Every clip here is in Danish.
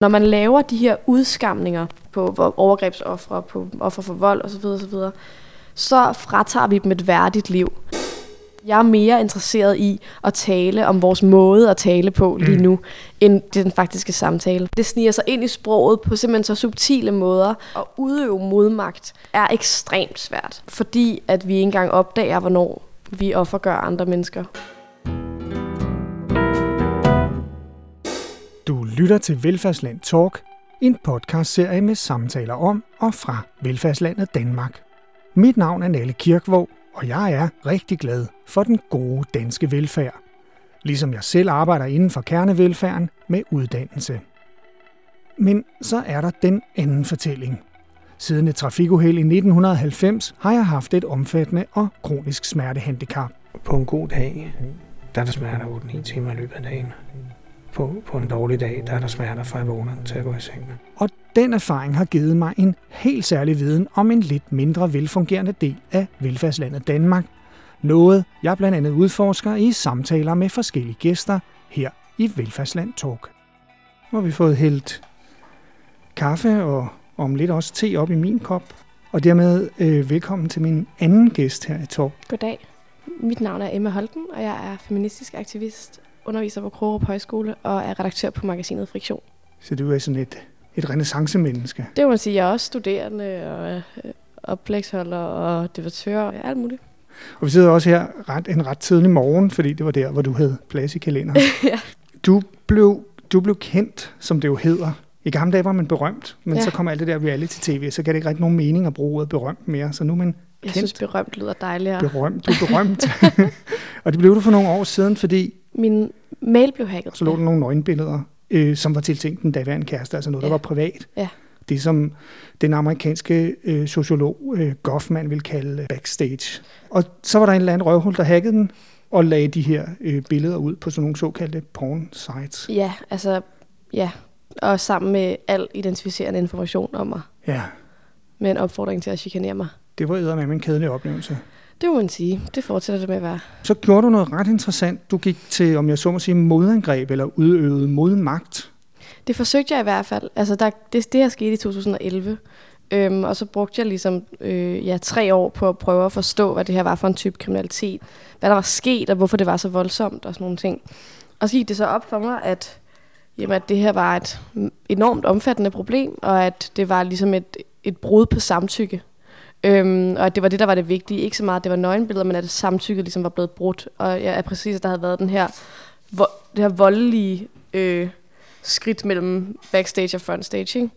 Når man laver de her udskamninger på overgrebsoffre, på offer for vold osv., osv., så fratager vi dem et værdigt liv. Jeg er mere interesseret i at tale om vores måde at tale på lige Mm. nu, end den faktiske samtale. Det sniger sig ind i sproget på simpelthen så subtile måder. At udøve modmagt er ekstremt svært, fordi at vi ikke engang opdager, hvornår vi offergør andre mennesker. Du lytter til Velfærdsland Talk, en podcastserie med samtaler om og fra velfærdslandet Danmark. Mit navn er Nalle Kirkvåg, og jeg er rigtig glad for den gode danske velfærd. Ligesom jeg selv arbejder inden for kernevelfærden med uddannelse. Men så er der den anden fortælling. Siden et trafikuheld i 1990 har jeg haft et omfattende og kronisk smertehandicap. På en god dag, der er der smerter 8-9 timer i løbet af dagen. På, på en dårlig dag, der er der smerter fra jeg vågner til at gå i seng. Og den erfaring har givet mig en helt særlig viden om en lidt mindre velfungerende del af velfærdslandet Danmark. Noget, jeg blandt andet udforsker i samtaler med forskellige gæster her i Velfærdsland Talk. Nu har vi fået hældt kaffe og om lidt også te op i min kop. Og dermed øh, velkommen til min anden gæst her i Talk. Goddag. Mit navn er Emma Holten, og jeg er feministisk aktivist, underviser på Krogerup Højskole og er redaktør på magasinet Friktion. Så du er sådan et, et renaissancemenneske. Det må man sige, jeg er også studerende og øh, oplægsholder og debattør og alt muligt. Og vi sidder også her ret, en ret tidlig morgen, fordi det var der, hvor du havde plads i kalenderen. Ja. Du blev, du blev kendt, som det jo hedder. I gamle dage var man berømt, men Ja. så kom alt det der reality-tv, så gav det ikke rigtig nogen mening at bruge ordet berømt mere. Så nu er man Jeg Kendt. synes, berømt lyder dejligere. berømt. Du er berømt. og det blev du for nogle år siden, fordi Min mail blev hacket. så lå der nogle nøgenbilleder, øh, som var tiltænkt den daværende kæreste, altså noget, der Ja. var privat. Ja. Det, som den amerikanske øh, sociolog øh, Goffman vil kalde backstage. Og så var der en eller anden røvhul, der hackede den, og lagde de her øh, billeder ud på sådan nogle såkaldte porn sites. Ja, altså, ja. Og sammen med al identificerende information om mig. Ja, Med en opfordring til at chikanere mig. Det var eddermame en kedelig oplevelse. Det må man sige. Det fortsætter det med at være. Så gjorde du noget ret interessant. Du gik til, om jeg så må sige, modangreb eller udøvede modmagt. Det forsøgte jeg i hvert fald. Altså, der, det, det her skete i 2011. Øhm, og så brugte jeg ligesom øh, ja, tre år på at prøve at forstå, hvad det her var for en type kriminalitet. Hvad der var sket, og hvorfor det var så voldsomt og sådan nogle ting. Og så gik det så op for mig, at, jamen, at det her var et enormt omfattende problem, og at det var ligesom et, et brud på samtykke. Øhm, og at det var det, der var det vigtige. Ikke så meget, at det var nøgenbilleder, men at samtykket ligesom var blevet brudt. Og ja, er præcis, at der havde været den her, vo- det her voldelige øh, skridt mellem backstage og frontstage. Ikke?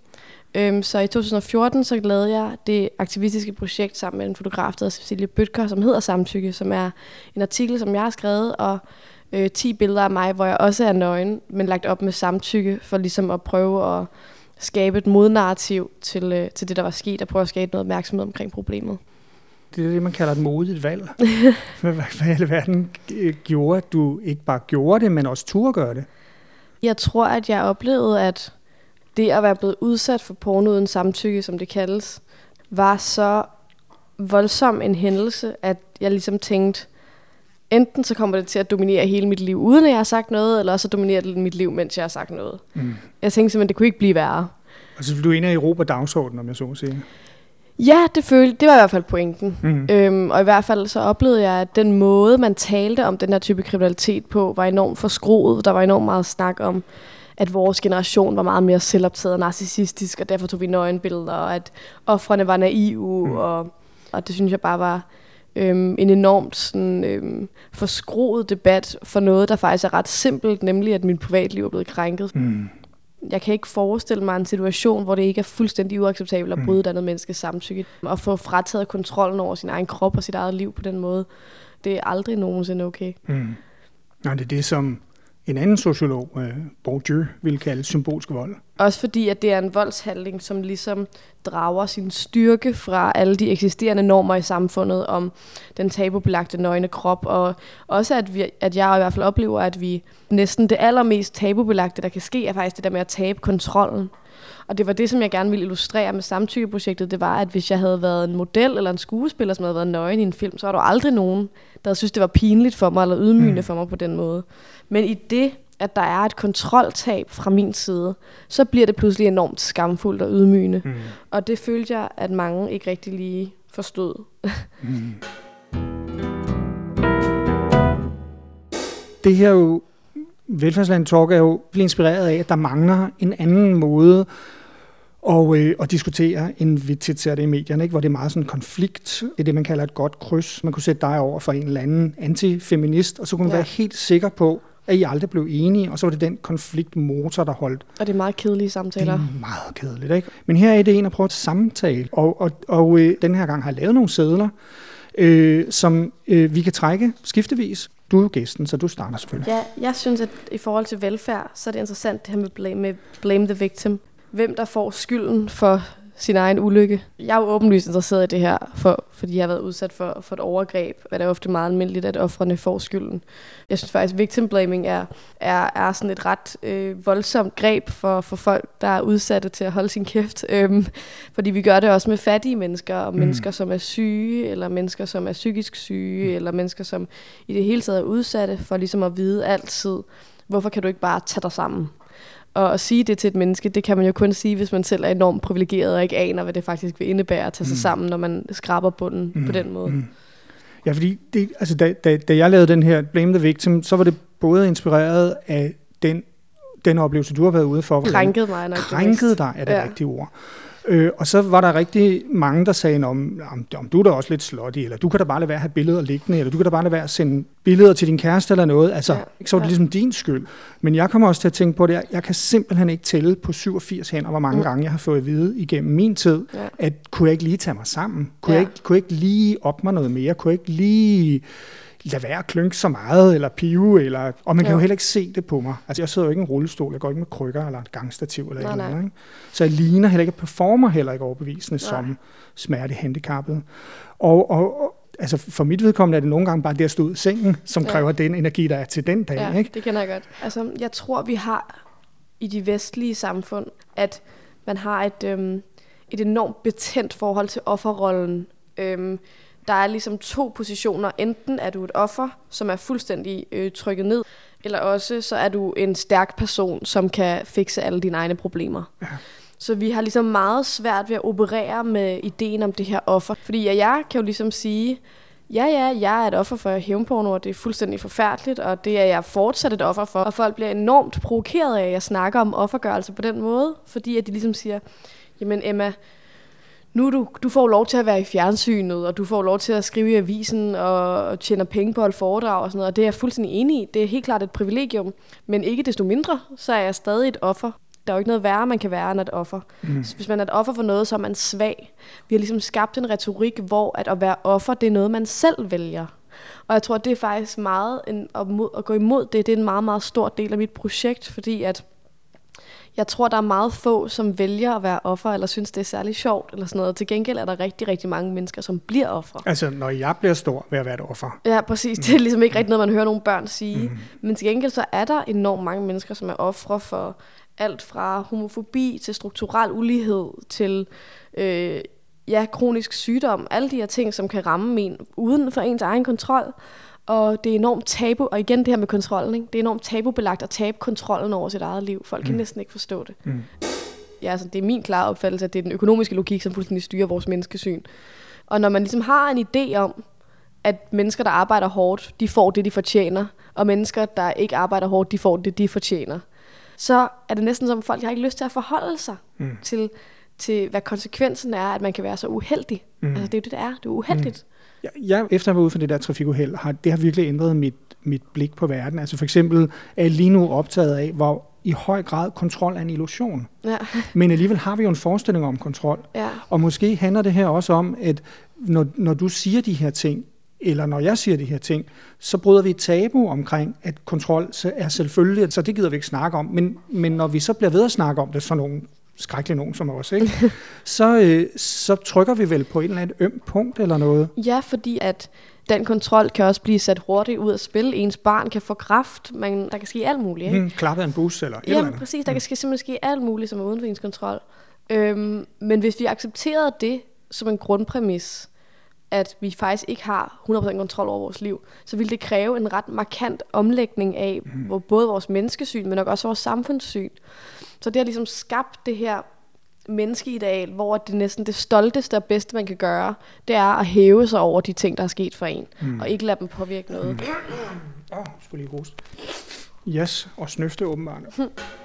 Øhm, så i 2014 så lavede jeg det aktivistiske projekt sammen med en fotograf, der hedder Cecilie Bøtker, som hedder Samtykke, som er en artikel, som jeg har skrevet, og øh, 10 billeder af mig, hvor jeg også er nøgen, men lagt op med samtykke, for ligesom at prøve at skabe et modnarrativ til, øh, til det, der var sket, og prøve at skabe noget opmærksomhed omkring problemet. Det er det, man kalder et modigt valg. hvad, i alverden øh, gjorde, at du ikke bare gjorde det, men også turde gøre det? Jeg tror, at jeg oplevede, at det at være blevet udsat for porno uden samtykke, som det kaldes, var så voldsom en hændelse, at jeg ligesom tænkte, enten så kommer det til at dominere hele mit liv, uden at jeg har sagt noget, eller så dominerer det mit liv, mens jeg har sagt noget. Mm. Jeg tænkte simpelthen, det kunne ikke blive værre. Altså, du er en af Europa dagsordenen, om jeg så må sige. Ja, det, følte, det var i hvert fald pointen. Mm. Øhm, og i hvert fald så oplevede jeg, at den måde, man talte om den her type kriminalitet på, var enormt forskroet. Der var enormt meget snak om, at vores generation var meget mere selvoptaget og narcissistisk, og derfor tog vi nøgenbilleder, og at offrene var naive, mm. og, og det synes jeg bare var øhm, en enormt sådan, øhm, forskroet debat for noget, der faktisk er ret simpelt, nemlig at mit privatliv er blevet krænket. Mm. Jeg kan ikke forestille mig en situation, hvor det ikke er fuldstændig uacceptabelt at Mm. bryde et andet menneskes samtykke. Og få frataget kontrollen over sin egen krop og sit eget liv på den måde. Det er aldrig nogensinde okay. Mm. Nej, det er det, som en anden sociolog, øh, Bourdieu, ville kalde symbolsk vold. Også fordi, at det er en voldshandling, som ligesom drager sin styrke fra alle de eksisterende normer i samfundet om den tabubelagte nøgne krop. Og også, at, vi, at jeg i hvert fald oplever, at vi næsten det allermest tabubelagte, der kan ske, er faktisk det der med at tabe kontrollen. Og det var det, som jeg gerne ville illustrere med samtykkeprojektet. Det var, at hvis jeg havde været en model eller en skuespiller, som havde været nøgen i en film, så var der aldrig nogen, der havde synes, det var pinligt for mig eller ydmygende Mm. mm. for mig på den måde. Men i det, at der er et kontroltab fra min side, så bliver det pludselig enormt skamfuldt og ydmygende. Mm. Og det følte jeg, at mange ikke rigtig lige forstod. mm. Det her jo, Velfærdsland Talk er jo blevet inspireret af, at der mangler en anden måde og, øh, og diskutere, end vi tit ser det i medierne, ikke? hvor det er meget sådan en konflikt. Det er det, man kalder et godt kryds. Man kunne sætte dig over for en eller anden antifeminist, og så kunne man ja. være helt sikker på, at I aldrig blev enige, og så var det den konfliktmotor, der holdt. Og det er meget kedelige samtaler. Det er meget kedeligt, ikke? Men her er det en at prøve at samtale, og, og, og øh, den her gang har jeg lavet nogle sædler, øh, som øh, vi kan trække skiftevis. Du er jo gæsten, så du starter selvfølgelig. Ja, jeg synes, at i forhold til velfærd, så er det interessant det her med blame, med blame the victim hvem der får skylden for sin egen ulykke. Jeg er jo åbenlyst interesseret i det her, for, fordi jeg har været udsat for, for et overgreb, og det er ofte meget almindeligt, at offrene får skylden. Jeg synes faktisk, victim blaming er, er, er sådan et ret øh, voldsomt greb for, for folk, der er udsatte til at holde sin kæft. Øhm, fordi vi gør det også med fattige mennesker, og mm. mennesker, som er syge, eller mennesker, som er psykisk syge, mm. eller mennesker, som i det hele taget er udsatte, for ligesom at vide altid, hvorfor kan du ikke bare tage dig sammen? Og at sige det til et menneske, det kan man jo kun sige, hvis man selv er enormt privilegeret og ikke aner, hvad det faktisk vil indebære at tage sig mm. sammen, når man skraber bunden mm. på den måde. Mm. Ja, fordi det, altså, da, da, da jeg lavede den her Blame the Victim, så var det både inspireret af den, den oplevelse, du har været ude for. Krænket mig nok. Krænket dig er det ja. rigtige ord. Øh, og så var der rigtig mange, der sagde, om, om, du er da også lidt slutty, eller du kan da bare lade være at have billeder liggende, eller du kan da bare lade være at sende billeder til din kæreste eller noget. Altså, ja. ikke, så var det ja. ligesom din skyld. Men jeg kommer også til at tænke på det, jeg kan simpelthen ikke tælle på 87 hænder, hvor mange mm. gange jeg har fået at vide igennem min tid, ja. at kunne jeg ikke lige tage mig sammen? Kunne, ja. jeg ikke, kunne jeg ikke lige op mig noget mere? Kunne jeg ikke lige lade være at klynke så meget, eller pive, eller, og man kan jo. jo heller ikke se det på mig. Altså, jeg sidder jo ikke i en rullestol, jeg går ikke med krykker, eller et gangstativ, eller nej, noget, ikke? Så jeg ligner heller ikke, performer heller ikke overbevisende nej. som smertehandicappet. Og, og, og altså for mit vedkommende er det nogle gange bare det at stå ud i sengen, som ja. kræver den energi, der er til den dag. Ja, ikke? det kender jeg godt. Altså, jeg tror, vi har i de vestlige samfund, at man har et, øhm, et enormt betændt forhold til offerrollen. Øhm, der er ligesom to positioner. Enten er du et offer, som er fuldstændig øh, trykket ned, eller også så er du en stærk person, som kan fikse alle dine egne problemer. Ja. Så vi har ligesom meget svært ved at operere med ideen om det her offer. Fordi jeg kan jo ligesom sige, ja, ja, jeg er et offer for hævnporno, og det er fuldstændig forfærdeligt, og det er jeg fortsat et offer for. Og folk bliver enormt provokeret af, at jeg snakker om offergørelse på den måde, fordi at de ligesom siger, jamen Emma, nu du, du får lov til at være i fjernsynet, og du får lov til at skrive i avisen og tjene penge på at holde foredrag og sådan noget, og det er jeg fuldstændig enig i. Det er helt klart et privilegium, men ikke desto mindre, så er jeg stadig et offer. Der er jo ikke noget værre, man kan være end et offer. Mm. Så hvis man er et offer for noget, så er man svag. Vi har ligesom skabt en retorik, hvor at, at være offer, det er noget, man selv vælger. Og jeg tror, det er faktisk meget en, at, mod, at gå imod det. Det er en meget, meget stor del af mit projekt, fordi at jeg tror, der er meget få, som vælger at være offer, eller synes, det er særlig sjovt, eller sådan noget. Til gengæld er der rigtig, rigtig mange mennesker, som bliver offer. Altså, når jeg bliver stor, vil jeg være et offer. Ja, præcis. Det er ligesom ikke rigtig noget, man hører nogle børn sige. Mm. Men til gengæld så er der enormt mange mennesker, som er ofre for alt fra homofobi til strukturel ulighed til øh, ja, kronisk sygdom. Alle de her ting, som kan ramme en uden for ens egen kontrol. Og det er enormt tabu, og igen det her med kontrollen, ikke? det er enormt tabubelagt at tabe kontrollen over sit eget liv. Folk kan mm. næsten ikke forstå det. Mm. Ja, altså, det er min klare opfattelse, at det er den økonomiske logik, som fuldstændig styrer vores menneskesyn. Og når man ligesom har en idé om, at mennesker, der arbejder hårdt, de får det, de fortjener, og mennesker, der ikke arbejder hårdt, de får det, de fortjener, så er det næsten som, at folk har ikke lyst til at forholde sig mm. til, til, hvad konsekvensen er, at man kan være så uheldig. Mm. Altså, det er jo det, det er. Det er uheldigt. Mm jeg, efter at været ude for det der trafikuheld, har det har virkelig ændret mit, mit blik på verden. Altså for eksempel er jeg lige nu optaget af, hvor i høj grad kontrol er en illusion. Ja. Men alligevel har vi jo en forestilling om kontrol. Ja. Og måske handler det her også om, at når, når du siger de her ting, eller når jeg siger de her ting, så bryder vi et tabu omkring, at kontrol er selvfølgelig, så det gider vi ikke snakke om. Men, men når vi så bliver ved at snakke om det, så nogle skrækkelig nogen som os, ikke? så, øh, så trykker vi vel på et eller andet øm punkt eller noget. Ja, fordi at den kontrol kan også blive sat hurtigt ud af spil. Ens barn kan få kraft, men der kan ske alt muligt. Ikke? Hmm, klappet en bus eller et ja, eller andet. præcis. Der hmm. kan ske, simpelthen ske alt muligt, som er uden for ens kontrol. Øhm, men hvis vi accepterede det som en grundpræmis, at vi faktisk ikke har 100% kontrol over vores liv, så ville det kræve en ret markant omlægning af mm. både vores menneskesyn, men også vores samfundssyn. Så det har ligesom skabt det her menneskeideal, hvor det næsten det stolteste og bedste, man kan gøre, det er at hæve sig over de ting, der er sket for en, mm. og ikke lade dem påvirke noget. Åh, mm. oh, skulle lige hoste. Yes, og snøfte åbenbart.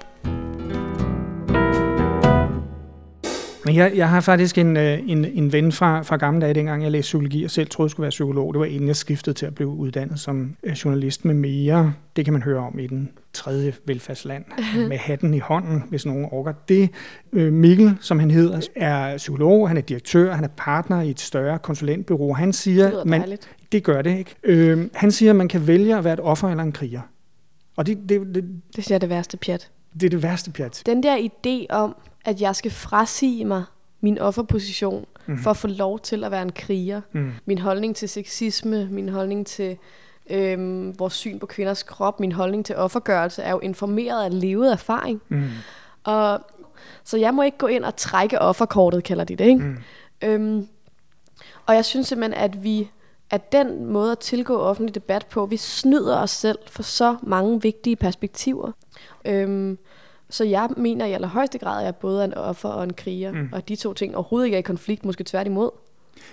jeg, jeg har faktisk en, øh, en, en ven fra, fra gamle dage, dengang jeg læste psykologi, og selv troede, jeg skulle være psykolog. Det var inden jeg skiftede til at blive uddannet som øh, journalist med mere. Det kan man høre om i den tredje velfærdsland med hatten i hånden, hvis nogen orker det. Øh, Mikkel, som han hedder, er psykolog, han er direktør, han er partner i et større konsulentbureau. Han siger, det man, det gør det ikke. Øh, han siger, at man kan vælge at være et offer eller en kriger. Og det, det, det, det siger det værste pjat. Det er det værste pjat. Den der idé om, at jeg skal frasige mig min offerposition mm. for at få lov til at være en kriger. Mm. Min holdning til sexisme, min holdning til øhm, vores syn på kvinders krop, min holdning til offergørelse er jo informeret af levet erfaring. Mm. Og, så jeg må ikke gå ind og trække offerkortet, kalder de det. Ikke? Mm. Øhm, og jeg synes simpelthen, at vi at den måde at tilgå offentlig debat på, vi snyder os selv for så mange vigtige perspektiver. Øhm, så jeg mener i allerhøjeste grad, at jeg både er en offer og en kriger, mm. og de to ting overhovedet ikke er i konflikt, måske tværtimod.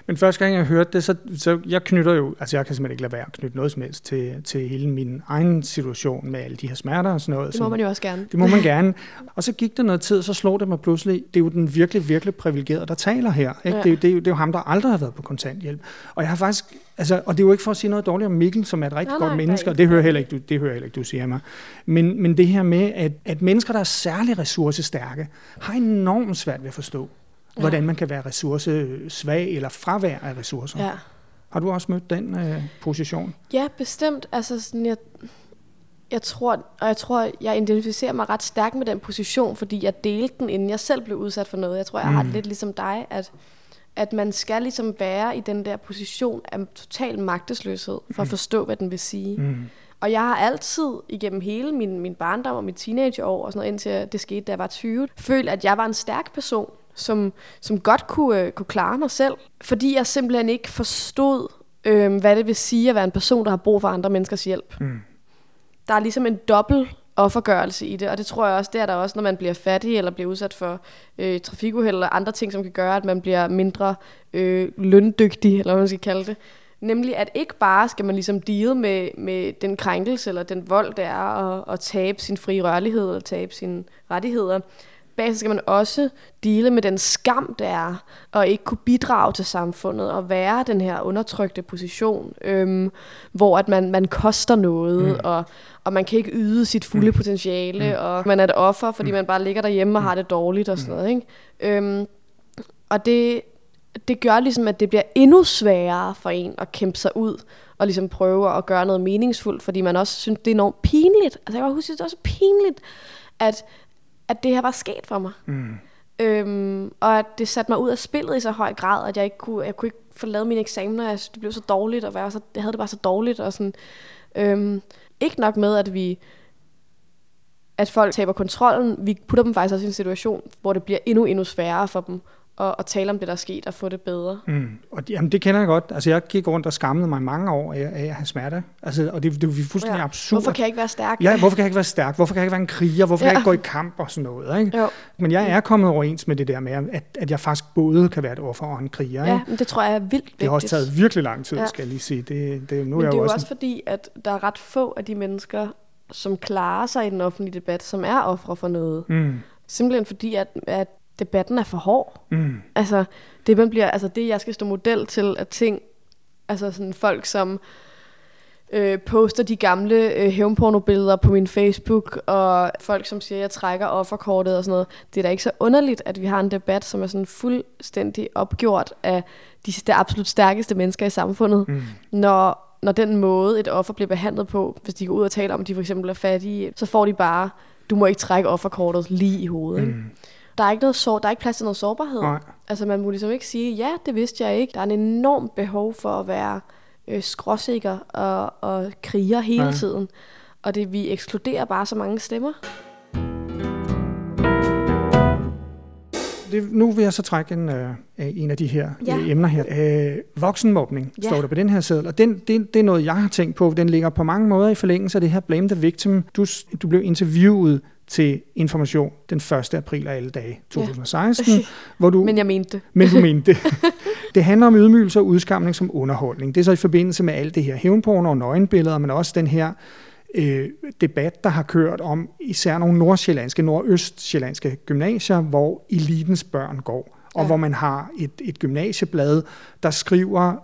Men første gang jeg hørte det, så, så jeg knytter jo, altså jeg kan simpelthen ikke lade være at knytte noget som helst til, til hele min egen situation med alle de her smerter og sådan noget. Det må man jo også gerne. Det må man gerne. Og så gik der noget tid, så slog det mig pludselig, det er jo den virkelig, virkelig privilegerede, der taler her. Ikke? Ja. Det, er, det, er jo, det er jo ham, der aldrig har været på kontanthjælp. Og jeg har faktisk, altså, og det er jo ikke for at sige noget dårligt om Mikkel, som er et rigtig nej, godt nej, menneske, og det hører heller ikke, du, det hører heller ikke, du siger mig. Men, men det her med, at, at mennesker, der er særlig ressourcestærke, har enormt svært ved at forstå, ja. hvordan man kan være ressourcesvag eller fravær af ressourcer. Ja. Har du også mødt den øh, position? Ja, bestemt. Altså sådan, jeg, jeg tror, og jeg tror, jeg identificerer mig ret stærkt med den position, fordi jeg delte den, inden jeg selv blev udsat for noget. Jeg tror, jeg mm. har det lidt ligesom dig, at, at man skal ligesom være i den der position af total magtesløshed, for mm. at forstå, hvad den vil sige. Mm. Og jeg har altid igennem hele min, min barndom og mit teenageår, og sådan noget, indtil det skete, da jeg var 20, følt, at jeg var en stærk person, som, som godt kunne, øh, kunne klare mig selv, fordi jeg simpelthen ikke forstod, øh, hvad det vil sige at være en person, der har brug for andre menneskers hjælp. Mm. Der er ligesom en dobbelt offergørelse i det, og det tror jeg også, det er der også, når man bliver fattig eller bliver udsat for øh, trafikuheld eller andre ting, som kan gøre, at man bliver mindre øh, løndygtig, eller hvad man skal kalde det. Nemlig, at ikke bare skal man ligesom deal med, med den krænkelse eller den vold, det er at, at tabe sin frie rørlighed eller tabe sine rettigheder, bagefter skal man også dele med den skam, der er, og ikke kunne bidrage til samfundet, og være den her undertrykte position, øhm, hvor at man, man koster noget, mm. og, og man kan ikke yde sit fulde mm. potentiale, mm. og man er et offer, fordi mm. man bare ligger derhjemme og har det dårligt og sådan mm. noget. Ikke? Øhm, og det, det gør ligesom, at det bliver endnu sværere for en at kæmpe sig ud, og ligesom prøve at gøre noget meningsfuldt, fordi man også synes, det er enormt pinligt. Altså jeg kan huske, det er også pinligt, at at det her var sket for mig. Mm. Øhm, og at det satte mig ud af spillet i så høj grad, at jeg ikke kunne, jeg kunne ikke få lavet mine eksamener. Jeg, det blev så dårligt, og jeg, så, jeg havde det bare så dårligt. Og sådan, øhm, ikke nok med, at vi at folk taber kontrollen. Vi putter dem faktisk også i en situation, hvor det bliver endnu, endnu sværere for dem og, og tale om det, der er sket, og få det bedre. Mm. Og jamen, det kender jeg godt. Altså, jeg gik rundt og skammede mig mange år af, af at have smerte. Altså, og det, det, er fuldstændig ja. absurd. Hvorfor kan jeg ikke være stærk? Ja, hvorfor kan jeg ikke være stærk? Hvorfor kan jeg ikke være en kriger? Hvorfor ja. kan jeg ikke gå i kamp og sådan noget? Ikke? Jo. Men jeg er kommet overens med det der med, at, at jeg faktisk både kan være et offer og en kriger. Ja, men det tror jeg er vildt vigtigt. Det har også taget virkelig lang tid, ja. skal jeg lige sige. Det, det, nu men er det er jo også, også fordi, at der er ret få af de mennesker, som klarer sig i den offentlige debat, som er ofre for noget. Mm. Simpelthen fordi, at, at debatten er for hård. Mm. Altså, det, man bliver, altså det, jeg skal stå model til, at ting, altså sådan folk, som øh, poster de gamle øh, hævnpornobilleder på min Facebook, og folk, som siger, at jeg trækker offerkortet og sådan noget. Det er da ikke så underligt, at vi har en debat, som er sådan fuldstændig opgjort af de, de absolut stærkeste mennesker i samfundet, mm. når, når den måde, et offer bliver behandlet på, hvis de går ud og taler om, at de for eksempel er fattige, så får de bare, du må ikke trække offerkortet lige i hovedet. Mm. Ikke? Der er ikke noget sår, der er ikke plads til noget sårbarhed. Nej. Altså man må ligesom ikke sige, ja, det vidste jeg ikke. Der er en enorm behov for at være øh, skråsikker og, og kriger hele Nej. tiden. Og det vi ekskluderer bare så mange stemmer. det, nu vil jeg så trække en, øh, en af de her Ja. ja. emner her. Øh, voksenmobning Ja. står der på den her seddel, og den, det, det er noget, jeg har tænkt på. Den ligger på mange måder i forlængelse af det her Blame the Victim. Du, du blev interviewet til Information den 1. april af alle dage 2016, ja. hvor du... Men jeg mente det. Men du mente det. Det handler om ydmygelse og udskamning som underholdning. Det er så i forbindelse med alt det her hævnporno og nøgenbilleder, men også den her øh, debat, der har kørt om især nogle nordsjællandske, nordøstsjællandske gymnasier, hvor elitens børn går. Og Ja. hvor man har et, et gymnasieblad, der skriver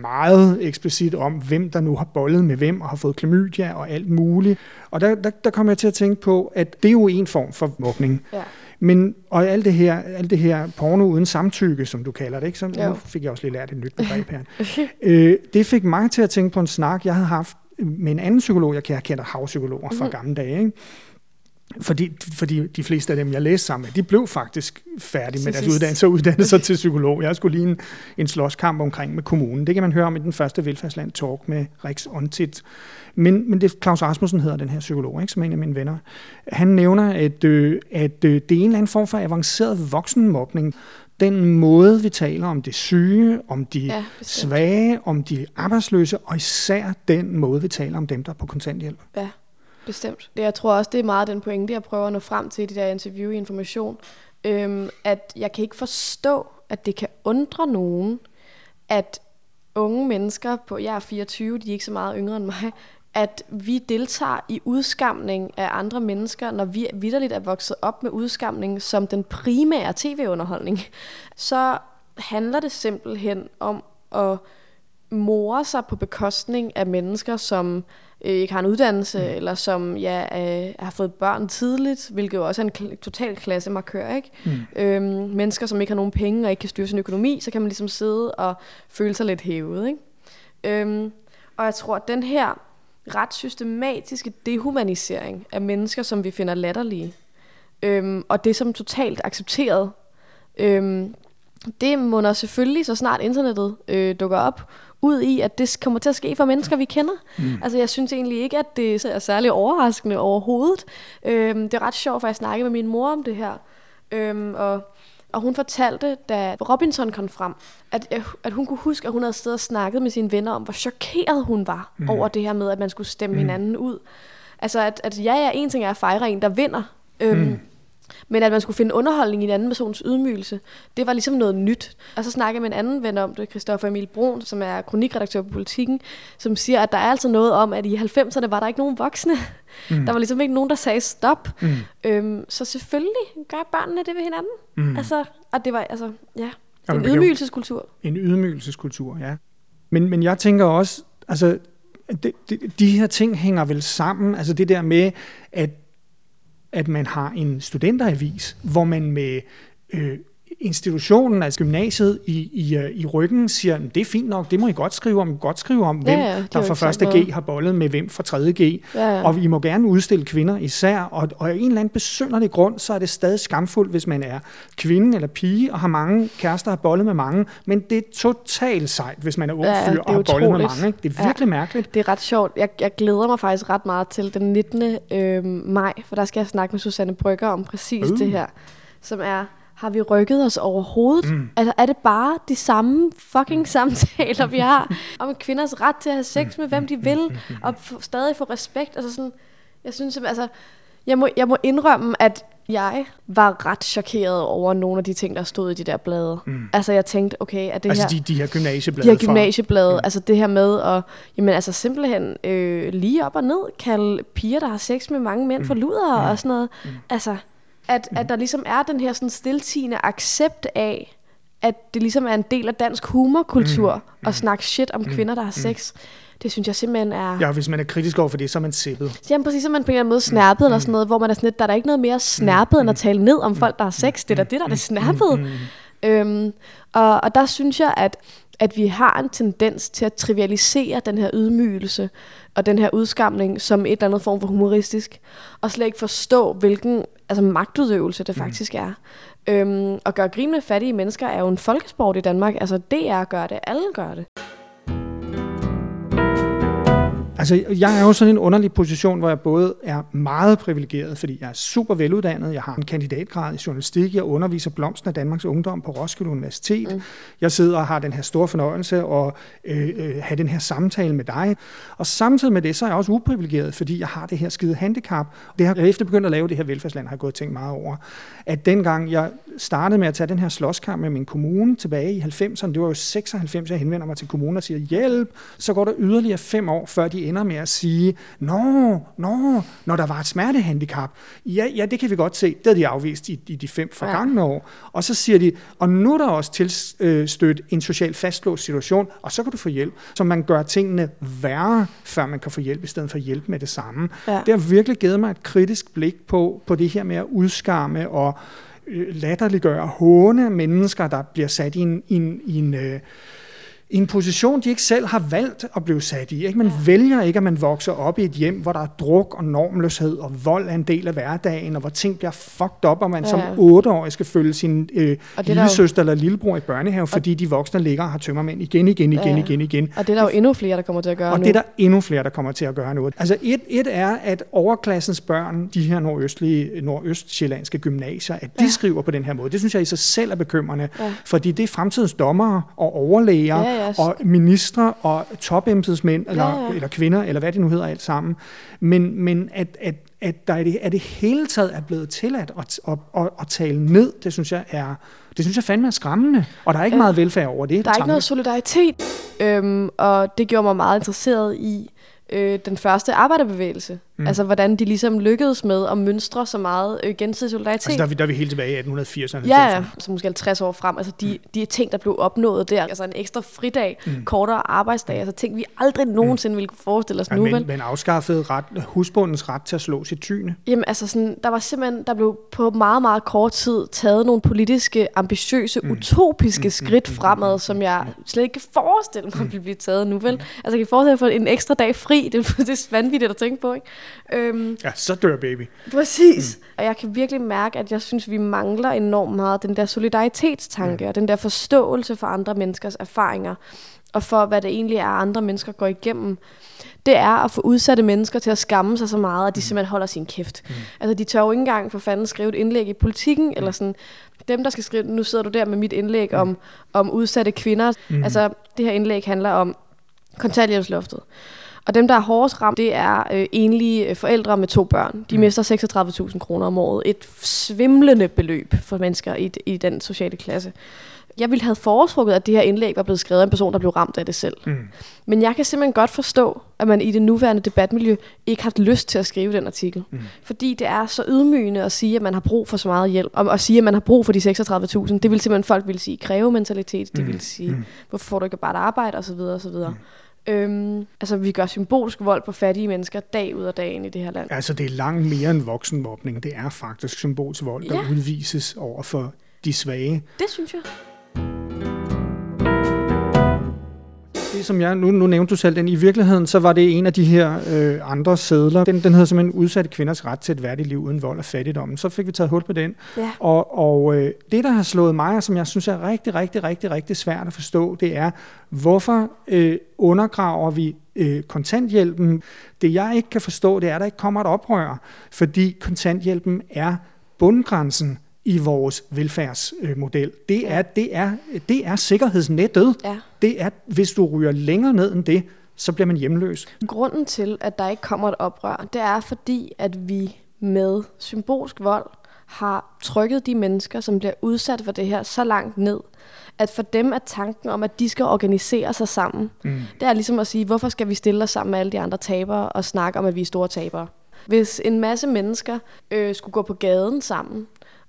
meget eksplicit om, hvem der nu har bollet med hvem og har fået klamydia og alt muligt. Og der, der, der kommer jeg til at tænke på, at det er jo en form for mobning. Ja. Men, og alt det, her, alt det her porno uden samtykke, som du kalder det, ikke? Så Jo. nu fik jeg også lige lært et nyt begreb her. øh, det fik mig til at tænke på en snak, jeg havde haft med en anden psykolog, jeg kender, havpsykologer fra Mhm. gamle dage, ikke? Fordi, fordi de fleste af dem, jeg læste sammen med, de blev faktisk færdige med deres uddannelse og uddannede sig til psykolog. Jeg skulle lige en, en slåskamp omkring med kommunen. Det kan man høre om i den første Velfærdsland Talk med Rex Ontit. Men, men det Claus Rasmussen hedder den her psykolog, ikke, som er en af mine venner. Han nævner, at, øh, at øh, det er en eller anden form for avanceret voksenmobning. Den måde, vi taler om det syge, om de Ja, bestemt. svage, om de arbejdsløse, og især den måde, vi taler om dem, der er på kontanthjælp. Ja, bestemt. Det, jeg tror også, det er meget den pointe, jeg prøver at nå frem til i de der interview i information. Øhm, at jeg kan ikke forstå, at det kan undre nogen, at unge mennesker på, jeg er 24, de er ikke så meget yngre end mig, at vi deltager i udskamning af andre mennesker, når vi vidderligt er vokset op med udskamning som den primære tv-underholdning, så handler det simpelthen om at more sig på bekostning af mennesker, som øh, ikke har en uddannelse, mm. eller som ja, øh, har fået børn tidligt, hvilket jo også er en kl- total klassemarkør. Ikke? Mm. Øhm, mennesker, som ikke har nogen penge og ikke kan styre sin økonomi, så kan man ligesom sidde og føle sig lidt hævet. Ikke? Øhm, og jeg tror, at den her ret systematiske dehumanisering af mennesker, som vi finder latterlige, øhm, og det som totalt accepteret, øhm, det munder selvfølgelig, så snart internettet øh, dukker op, ud i, at det kommer til at ske for mennesker, vi kender. Mm. Altså, jeg synes egentlig ikke, at det er særlig overraskende overhovedet. Øhm, det er ret sjovt, for jeg snakkede med min mor om det her. Øhm, og, og hun fortalte, da Robinson kom frem, at, at hun kunne huske, at hun havde stået og snakket med sine venner om, hvor chokeret hun var mm. over det her med, at man skulle stemme mm. hinanden ud. Altså, at, at ja, ja, en ting er at fejre en, der vinder. Øhm, mm. Men at man skulle finde underholdning i en anden persons ydmygelse, det var ligesom noget nyt. Og så snakkede jeg med en anden ven om det, Christoffer Emil Brun, som er kronikredaktør på Politiken, som siger, at der er altså noget om, at i 90'erne var der ikke nogen voksne. Mm. Der var ligesom ikke nogen, der sagde stop. Mm. Øhm, så selvfølgelig gør børnene det ved hinanden. Mm. Altså, og det var altså, ja, Jamen, en ydmygelseskultur. En ydmygelseskultur, ja. Men, men jeg tænker også, altså, de, de, de her ting hænger vel sammen. Altså det der med, at, at man har en studenteravis, hvor man med øh, institutionen, altså gymnasiet, i, i, øh, i ryggen siger, "Men det er fint nok, det må I godt skrive om. I godt skrive om, Ja, hvem ja, har der fra sagt første. G har bollet med hvem fra tredje G. Ja, ja. Og I må gerne udstille kvinder især, og, og af en eller anden besynderlig grund, så er det stadig skamfuldt, hvis man er kvinde eller pige, og har mange kærester, har bollet med mange, men det er totalt sejt, hvis man er ung Ja, fyr og har bollet med utroligt. mange. Ikke? Det er Ja. virkelig mærkeligt. Det er ret sjovt. Jeg, jeg glæder mig faktisk ret meget til den 19. Øh, maj, for der skal jeg snakke med Susanne Brygger om præcis Uh. det her, som er, har vi rykket os overhovedet? Mm. Altså, er det bare de samme fucking samtaler, vi har om kvinders ret til at have sex med, hvem de vil, og f- stadig få respekt? Altså sådan, jeg synes altså, jeg må, jeg må indrømme, at jeg var ret chokeret over nogle af de ting, der stod i de der blade. Mm. Altså, jeg tænkte, okay, er det Altså her... de, de her gymnasieblade De her fra- gymnasieblade, mm. altså det her med at, jamen altså simpelthen øh, lige op og ned kalde piger, der har sex med mange mænd for luder mm. og sådan noget. Mm. Altså, at, at der ligesom er den her sådan stiltigende accept af, at det ligesom er en del af dansk humorkultur mm. at snakke shit om kvinder, der har sex. Det synes jeg simpelthen er... Ja, hvis man er kritisk over for det, så er man sæppet. Jamen præcis, som man på en eller anden måde snærpet eller sådan noget, hvor man er sådan lidt, der er da ikke noget mere snærpet, end at tale ned om folk, der har sex. Det er da det, der er det snærpet. Øhm, og, og der synes jeg, at, at vi har en tendens til at trivialisere den her ydmygelse og den her udskamning som et eller andet form for humoristisk, og slet ikke forstå, hvilken altså magtudøvelse det faktisk er. Øhm, og gøre grin med fattige mennesker er jo en folkesport i Danmark. Altså DR gør det, alle gør det. Altså, jeg er jo sådan en underlig position, hvor jeg både er meget privilegeret, fordi jeg er super veluddannet, jeg har en kandidatgrad i journalistik, jeg underviser blomsten af Danmarks Ungdom på Roskilde Universitet. Mm. Jeg sidder og har den her store fornøjelse at øh, øh, have den her samtale med dig. Og samtidig med det, så er jeg også uprivilegeret, fordi jeg har det her skide handicap. Det har, efter begyndt at lave det her velfærdsland, har jeg gået og tænkt meget over, at dengang jeg startede med at tage den her slåskamp med min kommune tilbage i 90'erne, det var jo 96, jeg henvender mig til kommunen og siger, hjælp, så går der yderligere fem år, før de ender med at sige, nå, nå, når der var et smertehandicap, ja, ja, det kan vi godt se, det havde de afvist i, i de fem forgangne år. Og så siger de, og nu er der også tilstødt en social fastlåst situation, og så kan du få hjælp. Så man gør tingene værre, før man kan få hjælp, i stedet for hjælp med det samme. Ja. Det har virkelig givet mig et kritisk blik på, på det her med at udskamme og øh, latterliggøre, håne mennesker, der bliver sat i en, i en, i en øh, i en position, de ikke selv har valgt at blive sat i. Ikke? Man ja. vælger ikke, at man vokser op i et hjem, hvor der er druk og normløshed og vold er en del af hverdagen, og hvor ting bliver fucked up, og man ja. som otteårig skal følge sin øh, lille søster eller lillebror i børnehave, og fordi de voksne ligger og har tømmermænd igen, igen, igen, ja. igen, igen. Og det er der jo endnu flere, der kommer til at gøre Og nu. det er der endnu flere, der kommer til at gøre nu. Altså et, et er, at overklassens børn, de her nordøstlige, nordøstsjællandske gymnasier, at de ja. skriver på den her måde. Det synes jeg i sig selv er bekymrende, ja. fordi det er fremtidens dommere og overlæger, ja ja, og ministre og topembedsmænd, eller, ja, ja. eller kvinder, eller hvad det nu hedder alt sammen. Men, men at, at, at der er det, er det hele taget er blevet tilladt at, at, at, at tale ned, det synes jeg er, det synes jeg fandme er skræmmende. Og der er ikke øh, meget velfærd over det. Der er ikke noget solidaritet, øhm, og det gjorde mig meget interesseret i, øh, den første arbejderbevægelse. Mm. Altså, hvordan de ligesom lykkedes med at mønstre så meget øh, gensidig solidaritet. Altså, der er, vi, der er vi helt tilbage i 1880'erne. Ja, ja, så måske 50 år frem. Altså, de, mm. de ting, der blev opnået der, altså en ekstra fridag, mm. kortere arbejdsdag, altså ting, vi aldrig mm. nogensinde mm. ville kunne forestille os ja, nu. Men, vel? men afskaffede ret, husbundens ret til at slå sit tyne. Jamen, altså, sådan, der var simpelthen, der blev på meget, meget kort tid taget nogle politiske, ambitiøse, mm. utopiske mm. skridt mm. fremad, som jeg slet ikke kan forestille mig, mm. ville blive taget nu, vel? Mm. Altså, jeg kan forestille mig at få en ekstra dag fri, det det er vanvittigt at tænke på, ikke? Øhm, ja, så dør baby. Præcis. Mm. Og jeg kan virkelig mærke, at jeg synes, vi mangler enormt meget den der solidaritetstanke, mm. og den der forståelse for andre menneskers erfaringer, og for, hvad det egentlig er, andre mennesker går igennem. Det er at få udsatte mennesker til at skamme sig så meget, at de mm. simpelthen holder sin kæft. Mm. Altså, de tør jo ikke engang for fanden skrive et indlæg i politikken, mm. eller sådan, dem, der skal skrive, nu sidder du der med mit indlæg mm. om, om udsatte kvinder. Mm. Altså, det her indlæg handler om kontanthjælpsloftet. Og dem, der er hårdest ramt, det er øh, enlige øh, forældre med to børn. De mm. mister 36.000 kroner om året. Et svimlende beløb for mennesker i, i den sociale klasse. Jeg ville have foretrukket, at det her indlæg var blevet skrevet af en person, der blev ramt af det selv. Mm. Men jeg kan simpelthen godt forstå, at man i det nuværende debatmiljø ikke har lyst til at skrive den artikel. Mm. Fordi det er så ydmygende at sige, at man har brug for så meget hjælp. Og at sige, at man har brug for de 36.000, det vil simpelthen folk vil sige kræve mentalitet. Det mm. vil sige, mm. hvorfor får du ikke bare et arbejde, osv. osv. Mm. Øhm, altså, vi gør symbolsk vold på fattige mennesker dag ud af dagen i det her land. Altså, det er langt mere end voksenmobning. Det er faktisk symbolsk vold, der ja. udvises over for de svage. Det synes jeg. Det, som jeg, nu, nu nævnte du selv den, i virkeligheden, så var det en af de her øh, andre sædler. Den, den hedder simpelthen udsatte kvinders ret til et værdigt liv uden vold og fattigdom. Så fik vi taget hul på den. Ja. Og, og øh, det, der har slået mig, og som jeg synes er rigtig, rigtig, rigtig, rigtig svært at forstå, det er, hvorfor øh, undergraver vi øh, kontanthjælpen? Det, jeg ikke kan forstå, det er, at der ikke kommer et oprør, fordi kontanthjælpen er bundgrænsen i vores velfærdsmodel. Det er, det er, det er sikkerhedsnettet. Ja. Det er, hvis du ryger længere ned end det, så bliver man hjemløs. Grunden til, at der ikke kommer et oprør, det er fordi, at vi med symbolsk vold har trykket de mennesker, som bliver udsat for det her, så langt ned, at for dem er tanken om, at de skal organisere sig sammen, mm. det er ligesom at sige, hvorfor skal vi stille os sammen med alle de andre tabere og snakke om, at vi er store tabere? Hvis en masse mennesker øh, skulle gå på gaden sammen,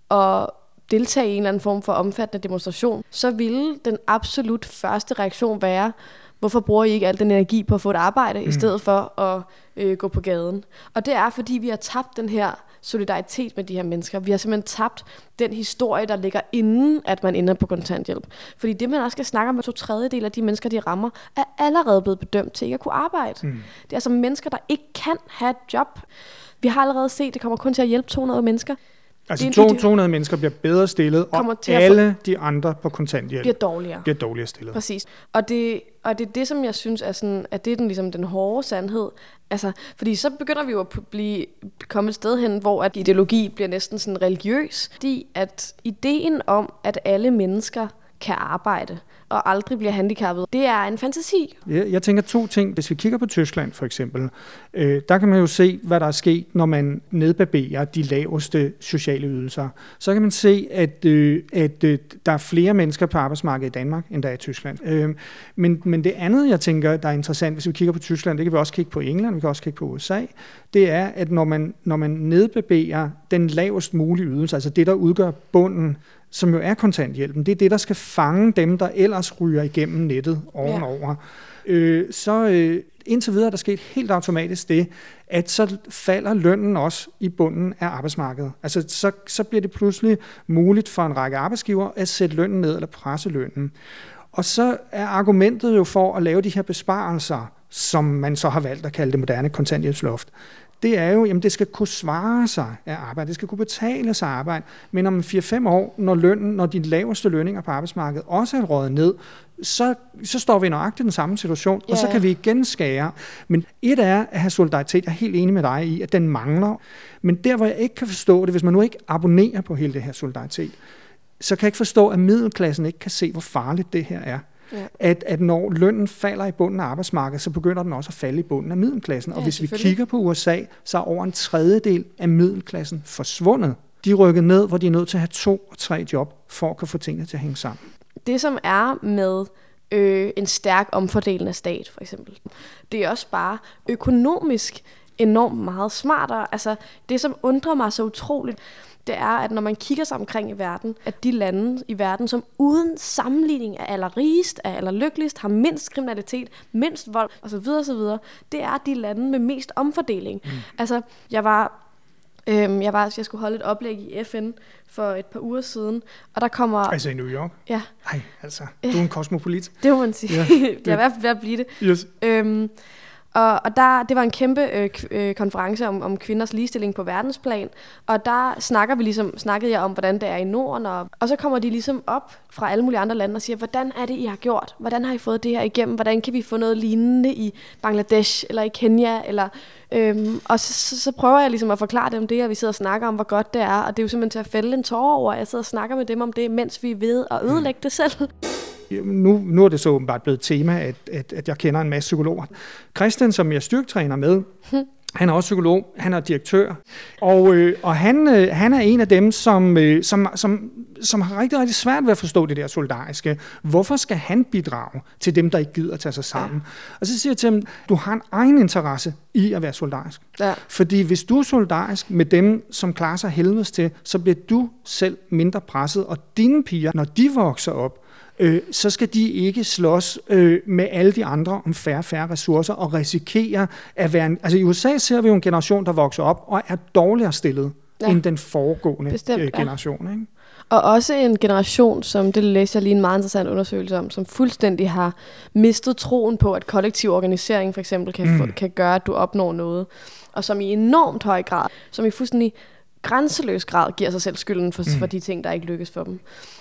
og deltage i en eller anden form for omfattende demonstration, så ville den absolut første reaktion være, hvorfor bruger I ikke al den energi på at få et arbejde, mm. i stedet for at øh, gå på gaden? Og det er, fordi vi har tabt den her solidaritet med de her mennesker. Vi har simpelthen tabt den historie, der ligger inden, at man ender på kontanthjælp. Fordi det, man også skal snakke om, med to tredjedel af de mennesker, de rammer, er allerede blevet bedømt til ikke at kunne arbejde. Mm. Det er altså mennesker, der ikke kan have et job. Vi har allerede set, at det kommer kun til at hjælpe 200 mennesker Altså Det er to, en ide- 200 mennesker bliver bedre stillet, og alle de andre på kontanthjælp bliver dårligere. bliver dårligere stillet. Præcis. Og det, og det er det, som jeg synes er, sådan, at det er den, ligesom, den hårde sandhed. Altså, fordi så begynder vi jo at blive, komme et sted hen, hvor at ideologi bliver næsten sådan religiøs. Fordi at ideen om, at alle mennesker kan arbejde og aldrig bliver handicappet, det er en fantasi. Jeg, jeg tænker to ting. Hvis vi kigger på Tyskland for eksempel, øh, der kan man jo se, hvad der er sket, når man nedbarberer de laveste sociale ydelser. Så kan man se, at, øh, at øh, der er flere mennesker på arbejdsmarkedet i Danmark, end der er i Tyskland. Øh, men, men det andet, jeg tænker, der er interessant, hvis vi kigger på Tyskland, det kan vi også kigge på England, vi kan også kigge på USA, det er, at når man, når man nedbarberer den lavest mulige ydelse, altså det, der udgør bunden, som jo er kontanthjælpen, det er det, der skal fange dem, der ellers ryger igennem nettet ovenover. Ja. Øh, så øh, indtil videre er der sket helt automatisk det, at så falder lønnen også i bunden af arbejdsmarkedet. Altså så, så bliver det pludselig muligt for en række arbejdsgiver at sætte lønnen ned eller presse lønnen. Og så er argumentet jo for at lave de her besparelser, som man så har valgt at kalde det moderne kontanthjælpsloft, det er jo, jamen det skal kunne svare sig at arbejde, det skal kunne betale sig at arbejde, men om 4-5 år, når lønnen, når de laveste lønninger på arbejdsmarkedet også er røget ned, så, så står vi i nøjagtigt den samme situation, ja. og så kan vi igen skære. Men et er at have solidaritet, jeg er helt enig med dig i, at den mangler, men der hvor jeg ikke kan forstå det, hvis man nu ikke abonnerer på hele det her solidaritet, så kan jeg ikke forstå, at middelklassen ikke kan se, hvor farligt det her er. Ja. At, at når lønnen falder i bunden af arbejdsmarkedet, så begynder den også at falde i bunden af middelklassen. Og Ja, hvis vi kigger på USA, så er over en tredjedel af middelklassen forsvundet. De er rykket ned, hvor de er nødt til at have to og tre job, for at kunne få tingene til at hænge sammen. Det, som er med øh, en stærk omfordelende stat, for eksempel, det er også bare økonomisk enormt meget smartere. Altså, det, som undrer mig så utroligt, det er, at når man kigger sig omkring i verden, at de lande i verden, som uden sammenligning er allerrigest, er allerlykkeligst, har mindst kriminalitet, mindst vold osv., osv., det er de lande med mest omfordeling. Mm. Altså, jeg var Øhm, jeg, var, jeg skulle holde et oplæg i FN for et par uger siden, og der kommer... Altså i New York? Ja, Nej, altså, du er en kosmopolit. det må man sige. Ja, Ja, jeg er i hvert fald ved at blive det. Yes. Øhm, og, og der, det var en kæmpe øh, øh, konference om, om kvinders ligestilling på verdensplan, og der snakker vi ligesom, snakkede jeg om, hvordan det er i Norden, og, og så kommer de ligesom op fra alle mulige andre lande og siger, hvordan er det, I har gjort? Hvordan har I fået det her igennem? Hvordan kan vi få noget lignende i Bangladesh, eller i Kenya, eller... Øhm, og så, så, så prøver jeg ligesom at forklare dem det, og vi sidder og snakker om, hvor godt det er, og det er jo simpelthen til at fælde en tårer over, jeg sidder og snakker med dem om det, mens vi er ved at ødelægge det selv. Nu, nu er det så åbenbart blevet et tema, at, at, at jeg kender en masse psykologer. Christian, som jeg styrketræner med, han er også psykolog, han er direktør, og, øh, og han, øh, han er en af dem, som, øh, som, som, som har rigtig, rigtig svært ved at forstå det der solidariske. Hvorfor skal han bidrage til dem, der ikke gider at tage sig sammen? Ja. Og så siger jeg til ham, du har en egen interesse i at være solidarisk. Ja. Fordi hvis du er solidarisk med dem, som klarer sig helvedes til, så bliver du selv mindre presset, og dine piger, når de vokser op, øh, så skal de ikke slås øh, med alle de andre om færre færre ressourcer og risikere at være... En, altså i USA ser vi jo en generation, der vokser op og er dårligere stillet Ja. ja. end den foregående Bestemt, øh, ja. generation. Ikke? Og også en generation, som det læste jeg lige en meget interessant undersøgelse om, som fuldstændig har mistet troen på, at kollektiv organisering for eksempel kan, mm. kan gøre, at du opnår noget. Og som i enormt høj grad, som i fuldstændig grænseløs grad giver sig selv skylden for, mm. for de ting, der ikke lykkes for dem.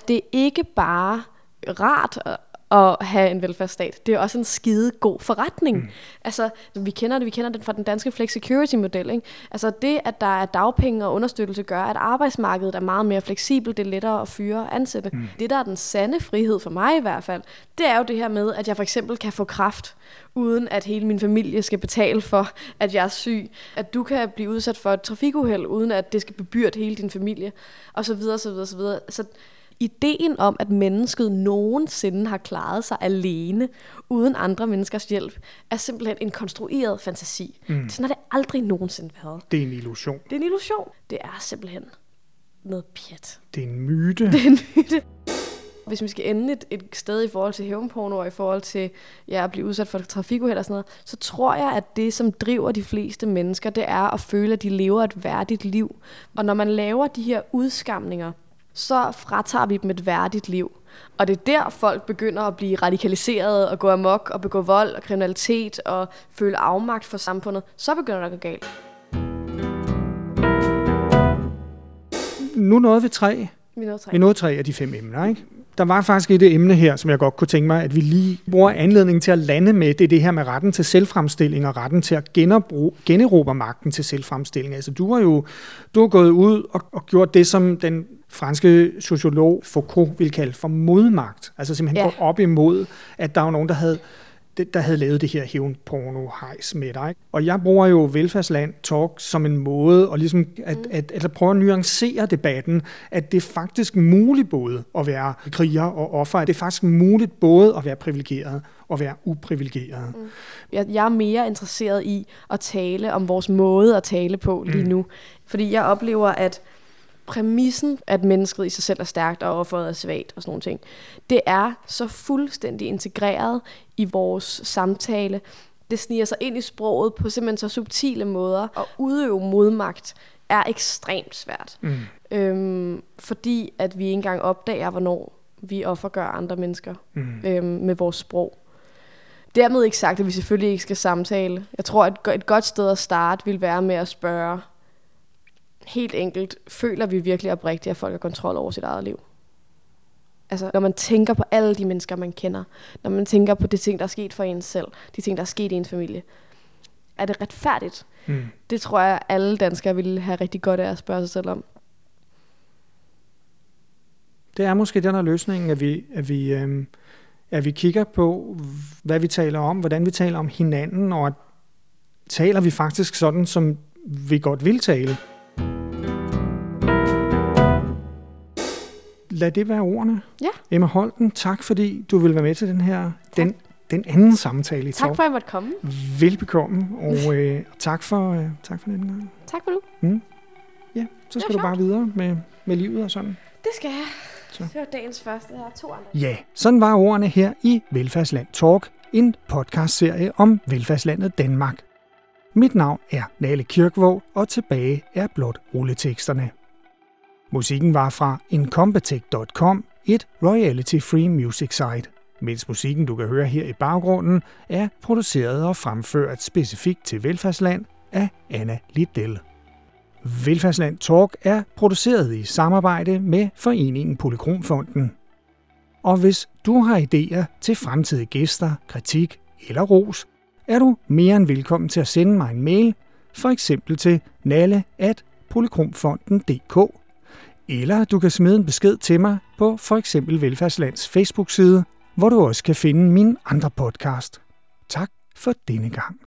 Det er ikke bare rart at, have en velfærdsstat. Det er også en skide god forretning. Mm. Altså, vi kender det, vi kender det fra den danske flexicurity-model. Ikke? Altså, det, at der er dagpenge og understøttelse, gør, at arbejdsmarkedet er meget mere fleksibelt. Det er lettere at fyre og ansætte. Mm. Det, der er den sande frihed for mig i hvert fald, det er jo det her med, at jeg for eksempel kan få kraft, uden at hele min familie skal betale for, at jeg er syg. At du kan blive udsat for et trafikuheld, uden at det skal bebyrde hele din familie, og så videre, så videre, så videre. Så ideen om, at mennesket nogensinde har klaret sig alene, uden andre menneskers hjælp, er simpelthen en konstrueret fantasi. Mm. Sådan har det aldrig nogensinde været. Det er en illusion. Det er en illusion. Det er simpelthen noget pjat. Det er en myte. Det er en myte. Hvis vi skal ende et, et sted i forhold til hævnporno og i forhold til ja, at blive udsat for trafikuheld og sådan noget, så tror jeg, at det, som driver de fleste mennesker, det er at føle, at de lever et værdigt liv. Og når man laver de her udskamninger, så fratager vi dem et værdigt liv. Og det er der, folk begynder at blive radikaliseret og gå amok og begå vold og kriminalitet og føle afmagt for samfundet. Så begynder det at gå galt. nu nåede vi tre. Vi nåede tre. Vi nåede tre af de fem emner, ikke? Der var faktisk et emne her, som jeg godt kunne tænke mig, at vi lige bruger anledningen til at lande med. Det er det her med retten til selvfremstilling og retten til at generobre magten til selvfremstilling. Altså, du har jo du har gået ud og, og gjort det, som den franske sociolog Foucault ville kalde for modmagt. Altså simpelthen ja. gå op imod, at der var nogen, der havde der havde lavet det her hævnporno hejs med dig. Og jeg bruger jo velfærdsland talk som en måde at, ligesom at, mm. at, at, at prøve at nuancere debatten, at det er faktisk muligt både at være kriger og offer, at det er faktisk muligt både at være privilegeret og være uprivilegeret. Mm. Jeg, jeg er mere interesseret i at tale om vores måde at tale på lige mm. nu, fordi jeg oplever, at præmissen, at mennesket i sig selv er stærkt og offeret er svagt og sådan nogle ting, det er så fuldstændig integreret i vores samtale. Det sniger sig ind i sproget på simpelthen så subtile måder, og udøve modmagt er ekstremt svært. Mm. Øhm, fordi at vi ikke engang opdager, hvornår vi offergør andre mennesker mm. øhm, med vores sprog. Dermed ikke sagt, at vi selvfølgelig ikke skal samtale. Jeg tror, at et godt sted at starte vil være med at spørge, helt enkelt, føler vi virkelig oprigtigt, at folk har kontrol over sit eget liv? Altså, når man tænker på alle de mennesker, man kender, når man tænker på de ting, der er sket for en selv, de ting, der er sket i ens familie, er det retfærdigt? Mm. Det tror jeg, alle danskere ville have rigtig godt af at spørge sig selv om. Det er måske den her løsning, at vi, at vi, øh, at vi kigger på, hvad vi taler om, hvordan vi taler om hinanden, og at taler vi faktisk sådan, som vi godt vil tale. Lad det være ordene. Ja. Emma Holten, tak fordi du vil være med til den her, den, den anden samtale i Tak for, at jeg måtte komme. Velbekomme, og øh, tak, for, øh, tak for den gang. Tak for du. Mm. Ja, så skal du bare videre med, med livet og sådan. Det skal jeg. Så. Det var dagens første. Har to andre. Ja, sådan var ordene her i Velfærdsland Talk, en podcastserie om velfærdslandet Danmark. Mit navn er Nale Kirkvåg, og tilbage er blot rulleteksterne. Musikken var fra incompetech.com, et royalty-free music site, mens musikken, du kan høre her i baggrunden, er produceret og fremført specifikt til Velfærdsland af Anna Liddell. Velfærdsland Talk er produceret i samarbejde med Foreningen Polykromfonden. Og hvis du har idéer til fremtidige gæster, kritik eller ros, er du mere end velkommen til at sende mig en mail, for eksempel til nalle at polykromfonden.dk eller du kan smide en besked til mig på for eksempel Velfærdslands Facebook-side, hvor du også kan finde min andre podcast. Tak for denne gang.